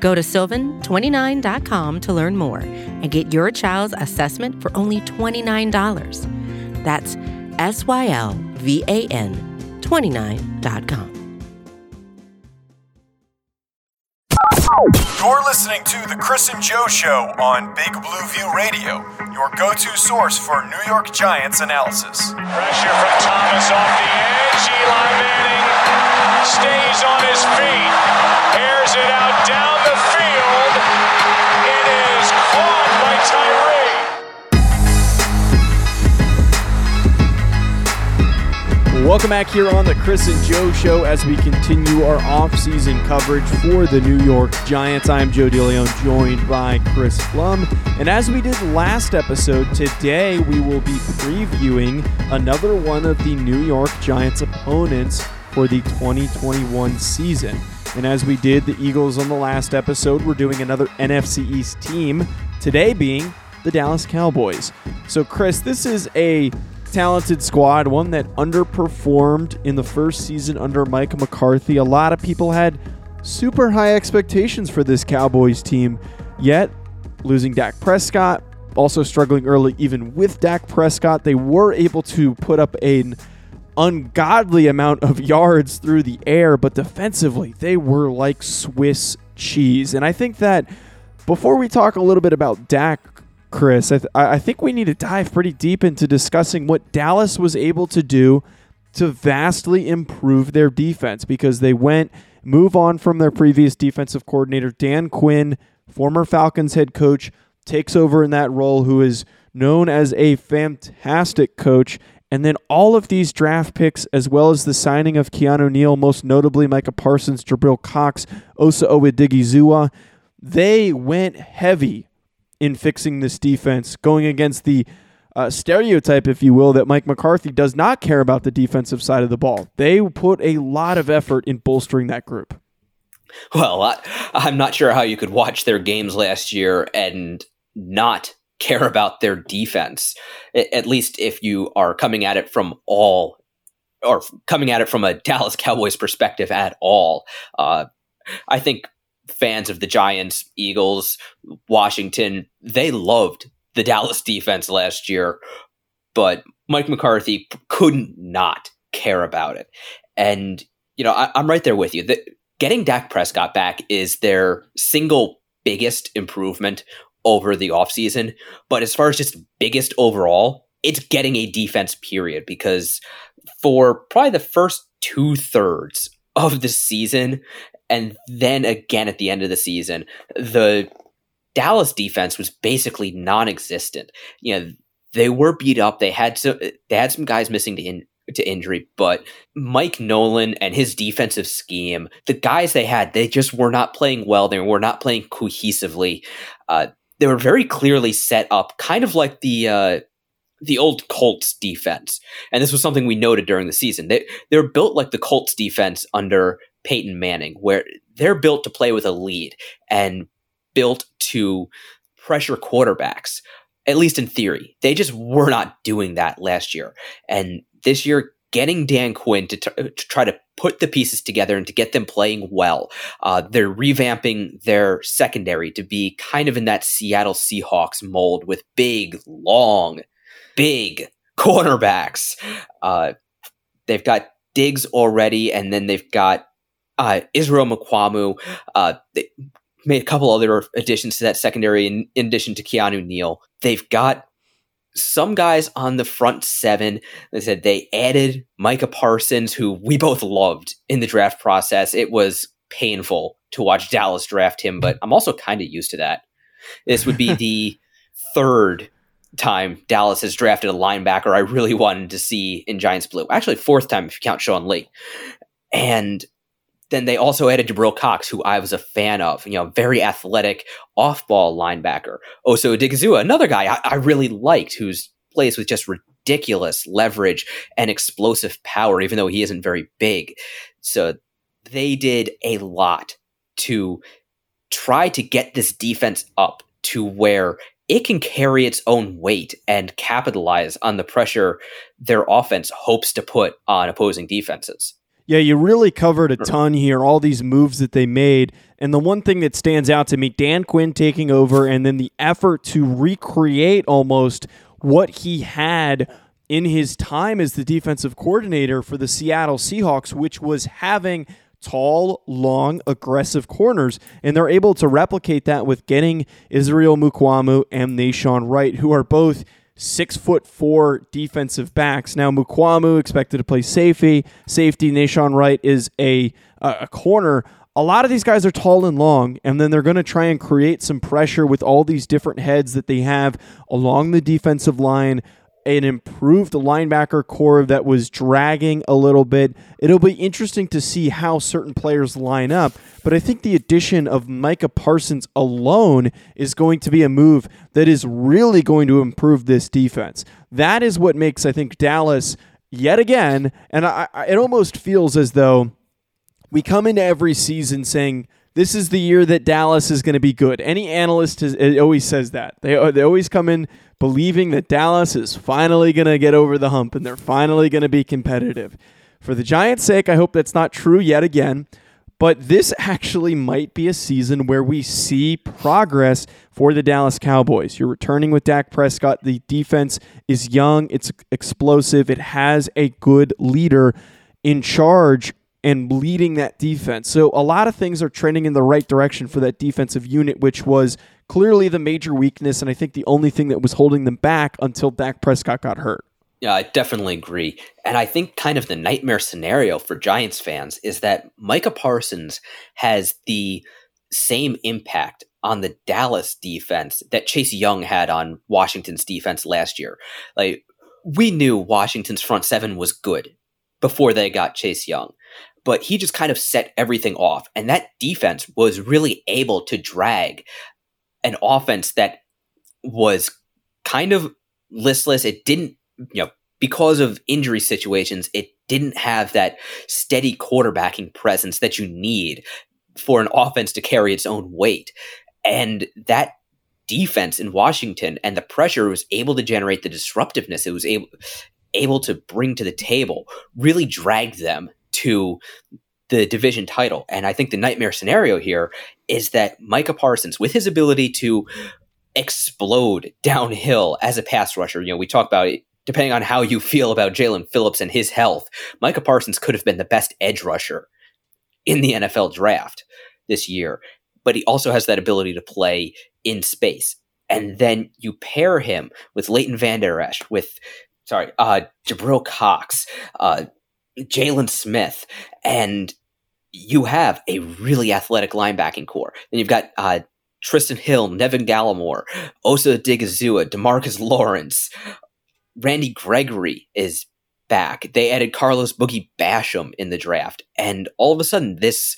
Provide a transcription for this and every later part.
Go to sylvan29.com to learn more and get your child's assessment for only $29. That's S Y L V A N 29.com. You're listening to The Chris and Joe Show on Big Blue View Radio, your go to source for New York Giants analysis. Pressure from Thomas off the edge. Eli Manning stays on his feet, airs it out down the field. It is caught by Tyree. Welcome back here on the Chris and Joe Show as we continue our off-season coverage for the New York Giants. I'm Joe DeLeon, joined by Chris Pflum. And as we did last episode, today we will be previewing another one of the New York Giants opponents for the 2021 season. And as we did the Eagles on the last episode, we're doing another NFC East team, today being the Dallas Cowboys. So, Chris, this is a talented squad, one that underperformed in the first season under Mike McCarthy. A lot of people had super high expectations for this Cowboys team, yet losing Dak Prescott, also struggling early even with Dak Prescott, they were able to put up an ungodly amount of yards through the air, but defensively, they were like Swiss cheese. And I think that before we talk a little bit about Dak, Chris, I, th- I think we need to dive pretty deep into discussing what Dallas was able to do to vastly improve their defense because they went move on from their previous defensive coordinator Dan Quinn, former Falcons head coach, takes over in that role who is known as a fantastic coach and then all of these draft picks, as well as the signing of Keanu Neal, most notably Micah Parsons, Jabril Cox, Osa Odighizuwa, they went heavy in fixing this defense, going against the uh, stereotype, if you will, that Mike McCarthy does not care about the defensive side of the ball. They put a lot of effort in bolstering that group. Well, I, I'm not sure how you could watch their games last year and not care about their defense. At least if you are coming at it from all or coming at it from a Dallas Cowboys perspective at all. Uh, I think fans of the Giants, Eagles, Washington, they loved the Dallas defense last year, but Mike McCarthy couldn't not care about it. And, you know, I, am right there with you. The, getting Dak Prescott back is their single biggest improvement over the offseason. But as far as just biggest overall, it's getting a defense period because for probably the first two thirds of the season, and then again at the end of the season, the Dallas defense was basically non-existent. You know, they were beat up. They had some they had some guys missing to in, to injury, but Mike Nolan and his defensive scheme, the guys they had, they just were not playing well. They were not playing cohesively. Uh, they were very clearly set up, kind of like the uh, the old Colts defense. And this was something we noted during the season. They they're built like the Colts defense under Peyton Manning, where they're built to play with a lead and built to pressure quarterbacks. At least in theory, they just were not doing that last year. And this year, getting Dan Quinn to, t- to try to put the pieces together and to get them playing well. Uh, they're revamping their secondary to be kind of in that Seattle Seahawks mold with big, long, big cornerbacks. Uh, they've got Diggs already, and then they've got uh, Israel Mukuamu. Uh, they made a couple other additions to that secondary in, in addition to Keanu Neal. They've got some guys on the front seven. They said they added Micah Parsons, who we both loved in the draft process. It was painful to watch Dallas draft him, but I'm also kind of used to that. This would be the third time Dallas has drafted a linebacker I really wanted to see in Giants blue. Actually, fourth time if you count Sean Lee. And then they also added Jabril Cox, who I was a fan of. You know, very athletic off-ball linebacker. Osa Odighizuwa, another guy I, I really liked, who's plays with just ridiculous leverage and explosive power, even though he isn't very big. So they did a lot to try to get this defense up to where it can carry its own weight and capitalize on the pressure their offense hopes to put on opposing defenses. Yeah, you really covered a ton here, all these moves that they made. And the one thing that stands out to me, Dan Quinn taking over, and then the effort to recreate almost what he had in his time as the defensive coordinator for the Seattle Seahawks, which was having tall, long, aggressive corners. And they're able to replicate that with getting Israel Mukuamu and Nahshon Wright, who are both six foot four defensive backs. Now Mukuamu expected to play safety. Safety Nahshon Wright is a a corner. A lot of these guys are tall and long, and then they're going to try and create some pressure with all these different heads that they have along the defensive line an improved linebacker core that was dragging a little bit. It'll be interesting to see how certain players line up, but I think the addition of Micah Parsons alone is going to be a move that is really going to improve this defense. That is what makes, I think, Dallas yet again, and I, I, it almost feels as though we come into every season saying, this is the year that Dallas is going to be good. Any analyst has, always says that. They, uh, they always come in believing that Dallas is finally going to get over the hump and they're finally going to be competitive. For the Giants' sake, I hope that's not true yet again. But this actually might be a season where we see progress for the Dallas Cowboys. You're returning with Dak Prescott. The defense is young, it's explosive, it has a good leader in charge and leading that defense. So a lot of things are trending in the right direction for that defensive unit, which was clearly the major weakness, and I think the only thing that was holding them back until Dak Prescott got hurt. Yeah, I definitely agree. And I think kind of the nightmare scenario for Giants fans is that Micah Parsons has the same impact on the Dallas defense that Chase Young had on Washington's defense last year. Like we knew Washington's front seven was good before they got Chase Young, but he just kind of set everything off and that defense was really able to drag an offense that was kind of listless. It didn't, you know, because of injury situations, it didn't have that steady quarterbacking presence that you need for an offense to carry its own weight. And that defense in Washington and the pressure was able to generate the disruptiveness it was able able to bring to the table really dragged them to the division title. And I think the nightmare scenario here is that Micah Parsons, with his ability to explode downhill as a pass rusher, you know, we talk about it, depending on how you feel about Jaelan Phillips and his health, Micah Parsons could have been the best edge rusher in the NFL draft this year. But he also has that ability to play in space. And then you pair him with Leighton Vander Esch, with sorry, uh, Jabril Cox, uh, Jaylon Smith, and you have a really athletic linebacking core. Then you've got uh, Trysten Hill, Neville Gallimore, Osa Odighizuwa, Demarcus Lawrence, Randy Gregory is back. They added Carlos Boogie Basham in the draft, and all of a sudden, this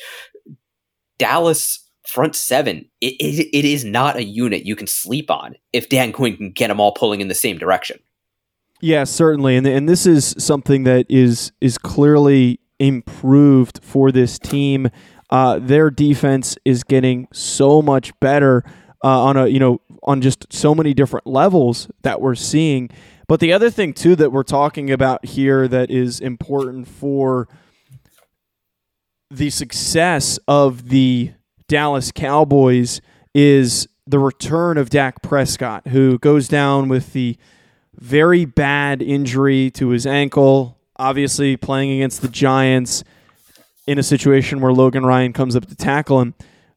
Dallas front seven it, it, it is not a unit you can sleep on if Dan Quinn can get them all pulling in the same direction. Yeah, certainly, and and this is something that is is clearly improved for this team. Uh, their defense is getting so much better uh, on a you know on just so many different levels that we're seeing. But the other thing too that we're talking about here that is important for the success of the Dallas Cowboys is the return of Dak Prescott, who goes down with the very bad injury to his ankle. Obviously, playing against the Giants in a situation where Logan Ryan comes up to tackle him.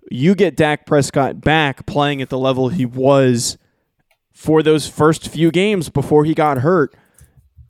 You get Dak Prescott back playing at the level he was for those first few games before he got hurt.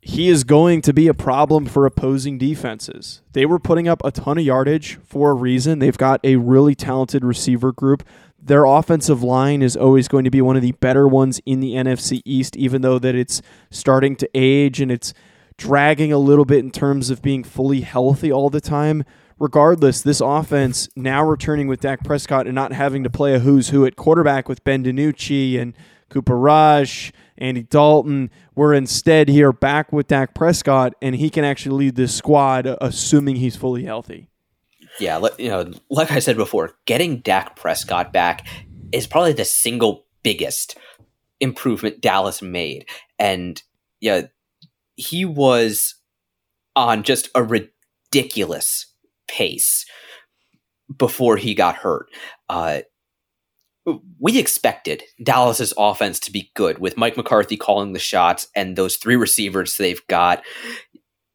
He is going to be a problem for opposing defenses. They were putting up a ton of yardage for a reason. They've got a really talented receiver group their offensive line is always going to be one of the better ones in the NFC East, even though that it's starting to age and it's dragging a little bit in terms of being fully healthy all the time. regardless, this offense now returning with Dak Prescott and not having to play a who's who at quarterback with Ben DiNucci and Cooper Rush, Andy Dalton. We're instead here back with Dak Prescott, and he can actually lead this squad, assuming he's fully healthy. Yeah, you know, like I said before, getting Dak Prescott back is probably the single biggest improvement Dallas made, and yeah, he was on just a ridiculous pace before he got hurt. Uh, we expected Dallas's offense to be good with Mike McCarthy calling the shots and those three receivers they've got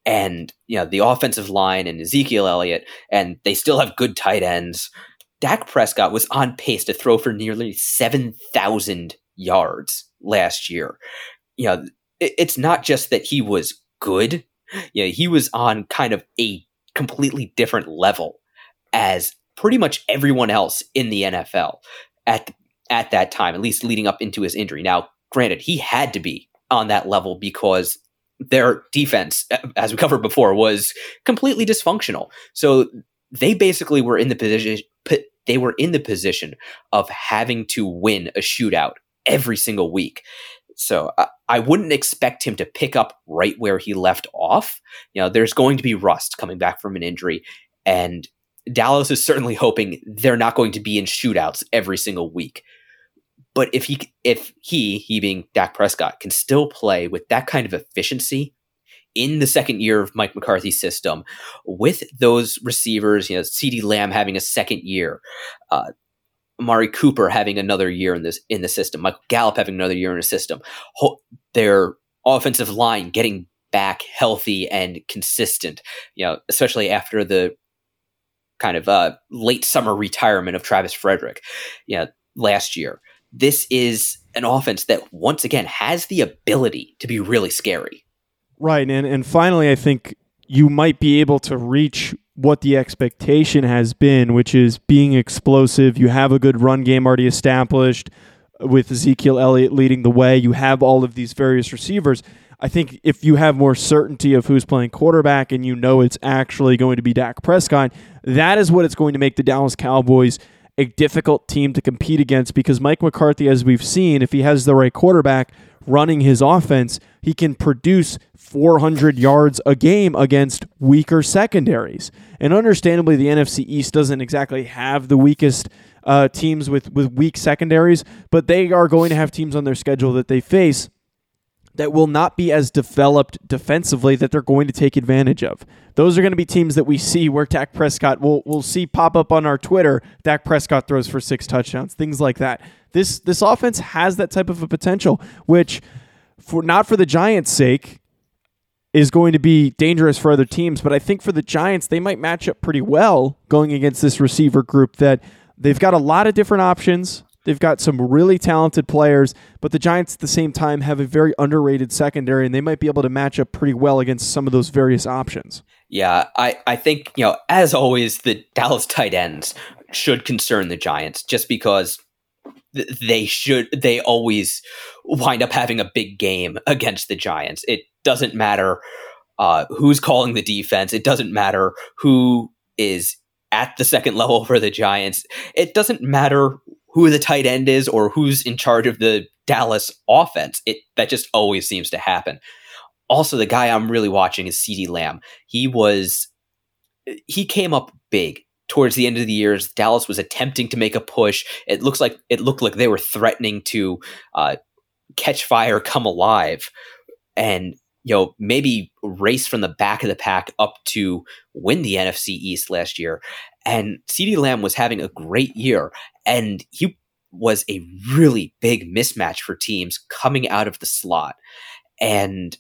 and you know the offensive line and Ezekiel Elliott and they still have good tight ends. Dak Prescott was on pace to throw for nearly 7,000 yards last year. You know, it's not just that he was good. You know, he was on kind of a completely different level as pretty much everyone else in the NFL at at that time, at least leading up into his injury. Now, granted, he had to be on that level because their defense, uh, as we covered before, was completely dysfunctional. So they basically were in the position they were in the position of having to win a shootout every single week. So I, I wouldn't expect him to pick up right where he left off. You know, there's going to be rust coming back from an injury, and Dallas is certainly hoping they're not going to be in shootouts every single week. But if he if he he being Dak Prescott can still play with that kind of efficiency in the second year of Mike McCarthy's system, with those receivers, you know, CeeDee Lamb having a second year, uh, Amari Cooper having another year in this in the system, Michael Gallup having another year in the system, their offensive line getting back healthy and consistent, you know, especially after the kind of uh, late summer retirement of Travis Frederick, you know, last year. This is an offense that once again has the ability to be really scary. Right, and and finally, I think you might be able to reach what the expectation has been, which is being explosive. You have a good run game already established with Ezekiel Elliott leading the way. You have all of these various receivers. I think if you have more certainty of who's playing quarterback and you know it's actually going to be Dak Prescott, that is what it's going to make the Dallas Cowboys a difficult team to compete against because Mike McCarthy, as we've seen, if he has the right quarterback running his offense, he can produce 400 yards a game against weaker secondaries. And understandably, the NFC East doesn't exactly have the weakest uh, teams with, with weak secondaries, but they are going to have teams on their schedule that they face that will not be as developed defensively that they're going to take advantage of. Those are going to be teams that we see where Dak Prescott will will see pop up on our Twitter. Dak Prescott throws for six touchdowns, things like that. This this offense has that type of a potential, which for not for the Giants' sake is going to be dangerous for other teams, but I think for the Giants they might match up pretty well going against this receiver group that they've got a lot of different options They've got some really talented players, but the Giants at the same time have a very underrated secondary, and they might be able to match up pretty well against some of those various options. Yeah, I, I think, you know, as always, the Dallas tight ends should concern the Giants just because they should, they always wind up having a big game against the Giants. It doesn't matter uh, who's calling the defense, it doesn't matter who is at the second level for the Giants. It doesn't matter who the tight end is or who's in charge of the Dallas offense. It that just always seems to happen. Also, the guy I'm really watching is CeeDee Lamb. He was he came up big towards the end of the year. Dallas was attempting to make a push. It looks like it looked like they were threatening to uh, catch fire, come alive, and you know maybe race from the back of the pack up to win the NFC East last year. And CeeDee Lamb was having a great year, and he was a really big mismatch for teams coming out of the slot. And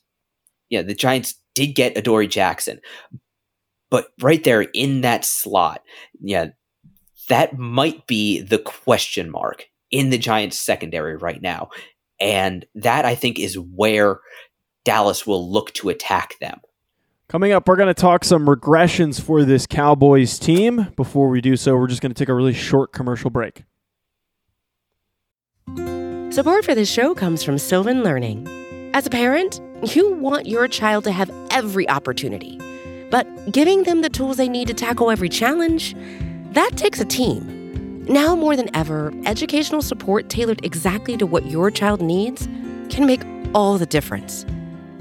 yeah, the Giants did get Adoree Jackson, but right there in that slot, yeah, that might be the question mark in the Giants secondary right now. And that I think is where Dallas will look to attack them. Coming up, we're going to talk some regressions for this Cowboys team. Before we do so, we're just going to take a really short commercial break. Support for this show comes from Sylvan Learning. As a parent, you want your child to have every opportunity But giving them the tools they need to tackle every challenge, that takes a team. Now more than ever, educational support tailored exactly to what your child needs can make all the difference.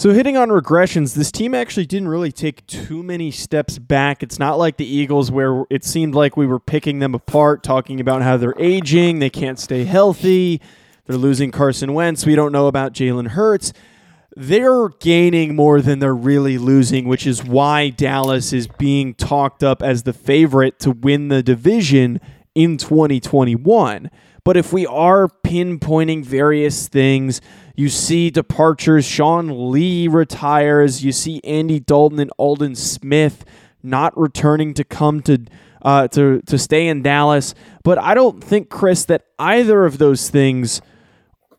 So, hitting on regressions, this team actually didn't really take too many steps back. It's not like the Eagles, where it seemed like we were picking them apart, talking about how they're aging, they can't stay healthy, they're losing Carson Wentz, we don't know about Jalen Hurts. They're gaining more than they're really losing, which is why Dallas is being talked up as the favorite to win the division in 2021. But if we are pinpointing various things, you see departures. Sean Lee retires. You see Andy Dalton and Aldon Smith not returning to come to uh, to to stay in Dallas. But I don't think Chris that either of those things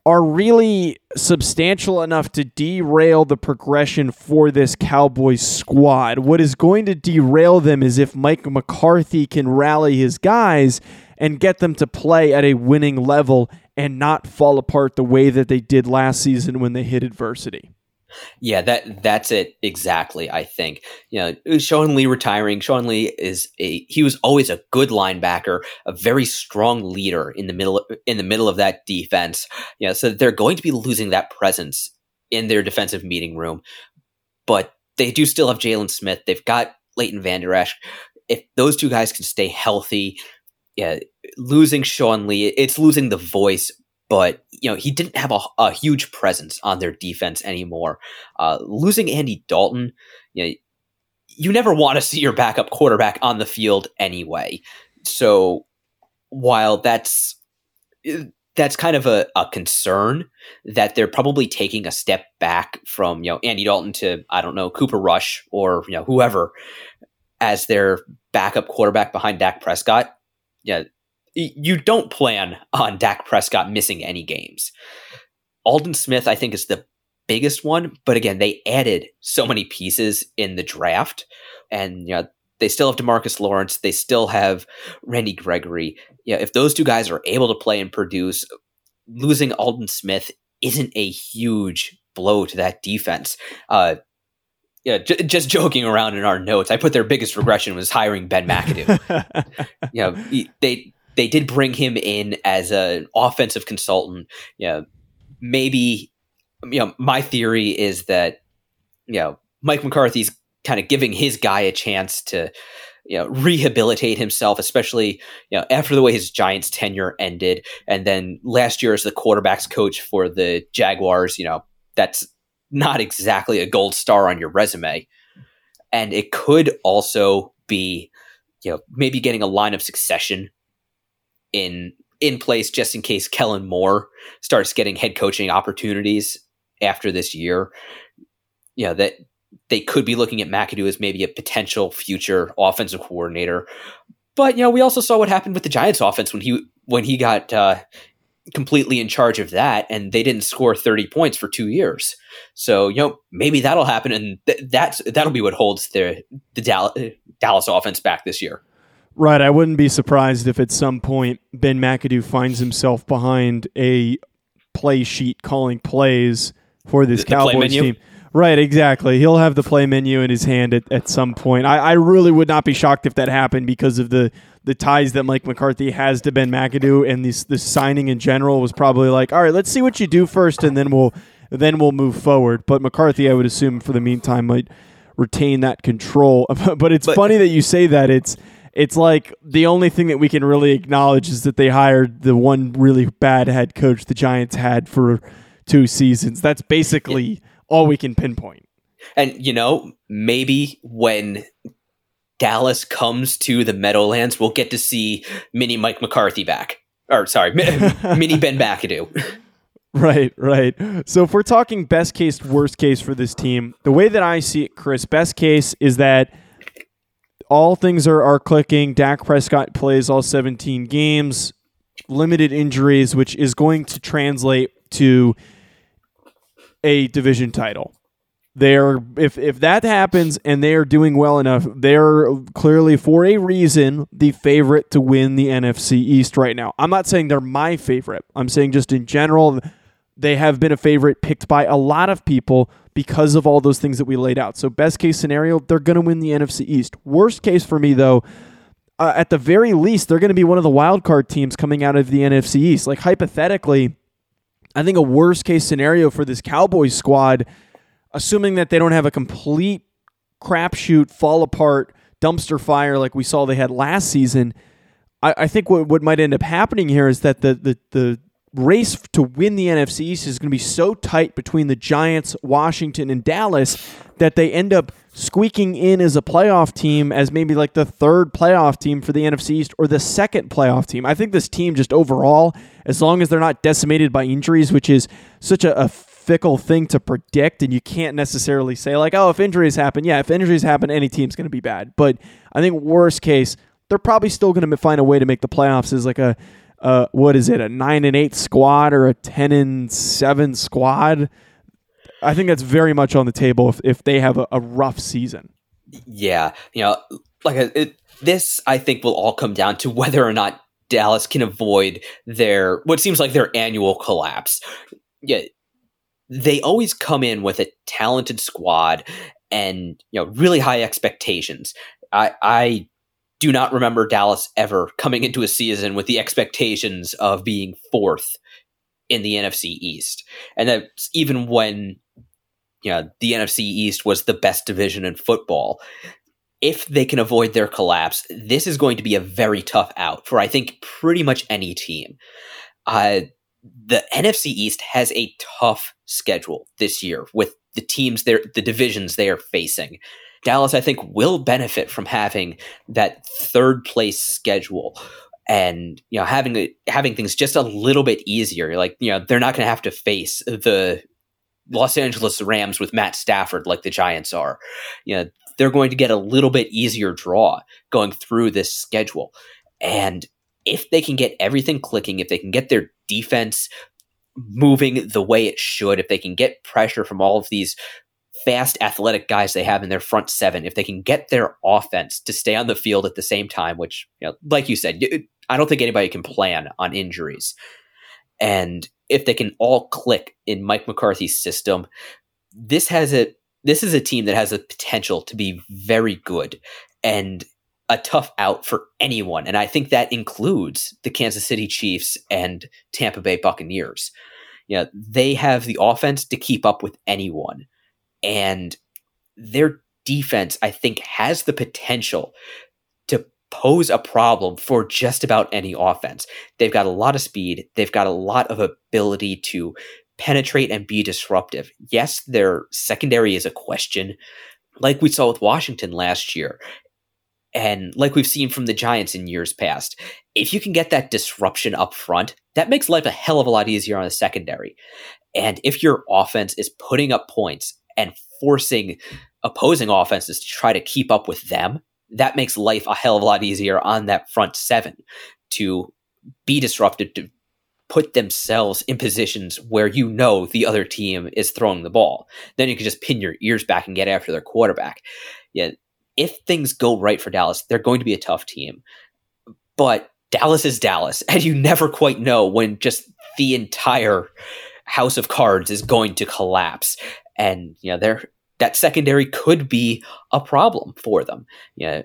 are really substantial enough to derail the progression for this Cowboys squad. What is going to derail them is if Mike McCarthy can rally his guys and get them to play at a winning level and not fall apart the way that they did last season when they hit adversity. Yeah, that that's it exactly. I think you know uh, Sean Lee retiring. Sean Lee is a he was always a good linebacker, a very strong leader in the middle in the middle of that defense. You know, so they're going to be losing that presence in their defensive meeting room, but they do still have Jaylon Smith. They've got Leighton Vander Esch. If those two guys can stay healthy, yeah, losing Sean Lee, it's losing the voice, but you know he didn't have a, a huge presence on their defense anymore. Uh, losing Andy Dalton, you know, you never want to see your backup quarterback on the field anyway. So while that's that's kind of a, a concern that they're probably taking a step back from you know Andy Dalton to I don't know Cooper Rush or you know whoever as their backup quarterback behind Dak Prescott yeah, you don't plan on Dak Prescott missing any games. Aldon Smith, I think, is the biggest one, but again, they added so many pieces in the draft, and you know they still have Demarcus Lawrence, they still have Randy Gregory. Yeah, if those two guys are able to play and produce, losing Aldon Smith isn't a huge blow to that defense. Uh, yeah, j- just joking around in our notes, I put their biggest regression was hiring Ben McAdoo. you know, they they did bring him in as an offensive consultant. You know, maybe you know my theory is that you know Mike McCarthy's kind of giving his guy a chance to you know rehabilitate himself especially you know after the way his giants tenure ended and then last year as the quarterbacks coach for the jaguars you know that's not exactly a gold star on your resume. And it could also be, you know, maybe getting a line of succession in in place just in case Kellen Moore starts getting head coaching opportunities after this year. You know, that they could be looking at McAdoo as maybe a potential future offensive coordinator. But you know, we also saw what happened with the Giants offense when he when he got uh, completely in charge of that and they didn't score 30 points for two years so you know maybe that'll happen and th- that's that'll be what holds the the dallas, dallas offense back this year right i wouldn't be surprised if at some point ben mcadoo finds himself behind a play sheet calling plays for this the, cowboys team Right, exactly. He'll have the play menu in his hand at, at some point. I, I really would not be shocked if that happened because of the the ties that Mike McCarthy has to Ben McAdoo and this this signing in general was probably like, all right, let's see what you do first, and then we'll then we'll move forward. But McCarthy, I would assume, for the meantime, might retain that control. but it's but, funny that you say that. It's it's like the only thing that we can really acknowledge is that they hired the one really bad head coach the Giants had for two seasons. That's basically yeah. all we can pinpoint. And you know, maybe when Dallas comes to the Meadowlands, we'll get to see mini Mike McCarthy back. Or sorry, mini Ben McAdoo. Right, right. So if we're talking best case, worst case for this team, the way that I see it, Chris, best case is that all things are, are clicking. Dak Prescott plays all 17 games, limited injuries, which is going to translate to a division title. They're if if that happens and they are doing well enough, they're clearly for a reason the favorite to win the NFC East right now. I'm not saying they're my favorite. I'm saying just in general they have been a favorite picked by a lot of people because of all those things that we laid out. So, best case scenario, they're going to win the NFC East. Worst case for me, though, uh, at the very least, they're going to be one of the wild card teams coming out of the NFC East. Like, hypothetically, I think a worst case scenario for this Cowboys squad, assuming that they don't have a complete crapshoot, fall apart, dumpster fire like we saw they had last season. I, I think what, what might end up happening here is that the, the, the race to win the NFC East is going to be so tight between the Giants, Washington, and Dallas that they end up squeaking in as a playoff team as maybe like the third playoff team for the NFC East or the second playoff team. I think this team just overall, as long as they're not decimated by injuries, which is such a, a fickle thing to predict and you can't necessarily say like, oh, if injuries happen, yeah, if injuries happen, any team's going to be bad. But I think worst case, they're probably still going to find a way to make the playoffs as like a uh, what is it, a nine and eight squad or a ten and seven squad? I think that's very much on the table if, if they have a, a rough season. Yeah, you know, like uh, it, this, I think will all come down to whether or not Dallas can avoid their what seems like their annual collapse. Yeah, they always come in with a talented squad and you know really high expectations. I, I do not remember Dallas ever coming into a season with the expectations of being fourth in the NFC East. And that's even when you know, the NFC East was the best division in football. If they can avoid their collapse, this is going to be a very tough out for I think pretty much any team. Uh, the NFC East has a tough schedule this year with the teams there, the divisions they are facing. Dallas, I think, will benefit from having that third place schedule and you know having having things just a little bit easier. Like you know they're not going to have to face the Los Angeles Rams with Matt Stafford like the Giants are. You know they're going to get a little bit easier draw going through this schedule, and if they can get everything clicking, if they can get their defense moving the way it should, if they can get pressure from all of these fast, athletic guys they have in their front seven, if they can get their offense to stay on the field at the same time, which, you know, like you said, I don't think anybody can plan on injuries. And if they can all click in Mike McCarthy's system, this has a this is a team that has the potential to be very good and a tough out for anyone. And I think that includes the Kansas City Chiefs and Tampa Bay Buccaneers. You know, they have the offense to keep up with anyone and their defense, I think, has the potential to pose a problem for just about any offense. They've got a lot of speed, they've got a lot of ability to penetrate and be disruptive. Yes, their secondary is a question, like we saw with Washington last year. And like we've seen from the Giants in years past, if you can get that disruption up front, that makes life a hell of a lot easier on the secondary. And if your offense is putting up points and forcing opposing offenses to try to keep up with them, that makes life a hell of a lot easier on that front seven to be disrupted, to put themselves in positions where you know the other team is throwing the ball. Then you can just pin your ears back and get after their quarterback. Yeah, if things go right for Dallas, they're going to be a tough team. But Dallas is Dallas, and you never quite know when just the entire house of cards is going to collapse and you know they're that secondary could be a problem for them. You know,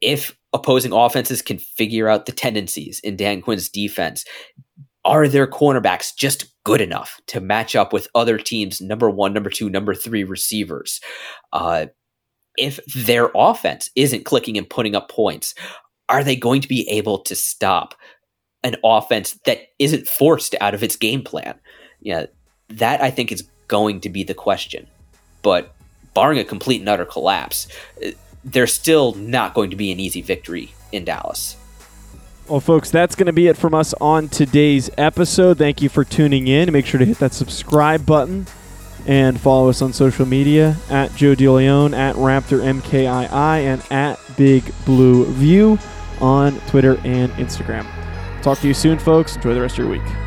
if opposing offenses can figure out the tendencies in Dan Quinn's defense, are their cornerbacks just good enough to match up with other teams' number one, number two, number three receivers? Uh, if their offense isn't clicking and putting up points, are they going to be able to stop an offense that isn't forced out of its game plan? Yeah, that I think is going to be the question. But barring a complete and utter collapse, there's still not going to be an easy victory in Dallas. Well, folks, that's going to be it from us on today's episode. Thank you for tuning in. Make sure to hit that subscribe button and follow us on social media at Joe DeLeon, at Raptor MKII, and at Big Blue View on Twitter and Instagram. Talk to you soon, folks. Enjoy the rest of your week.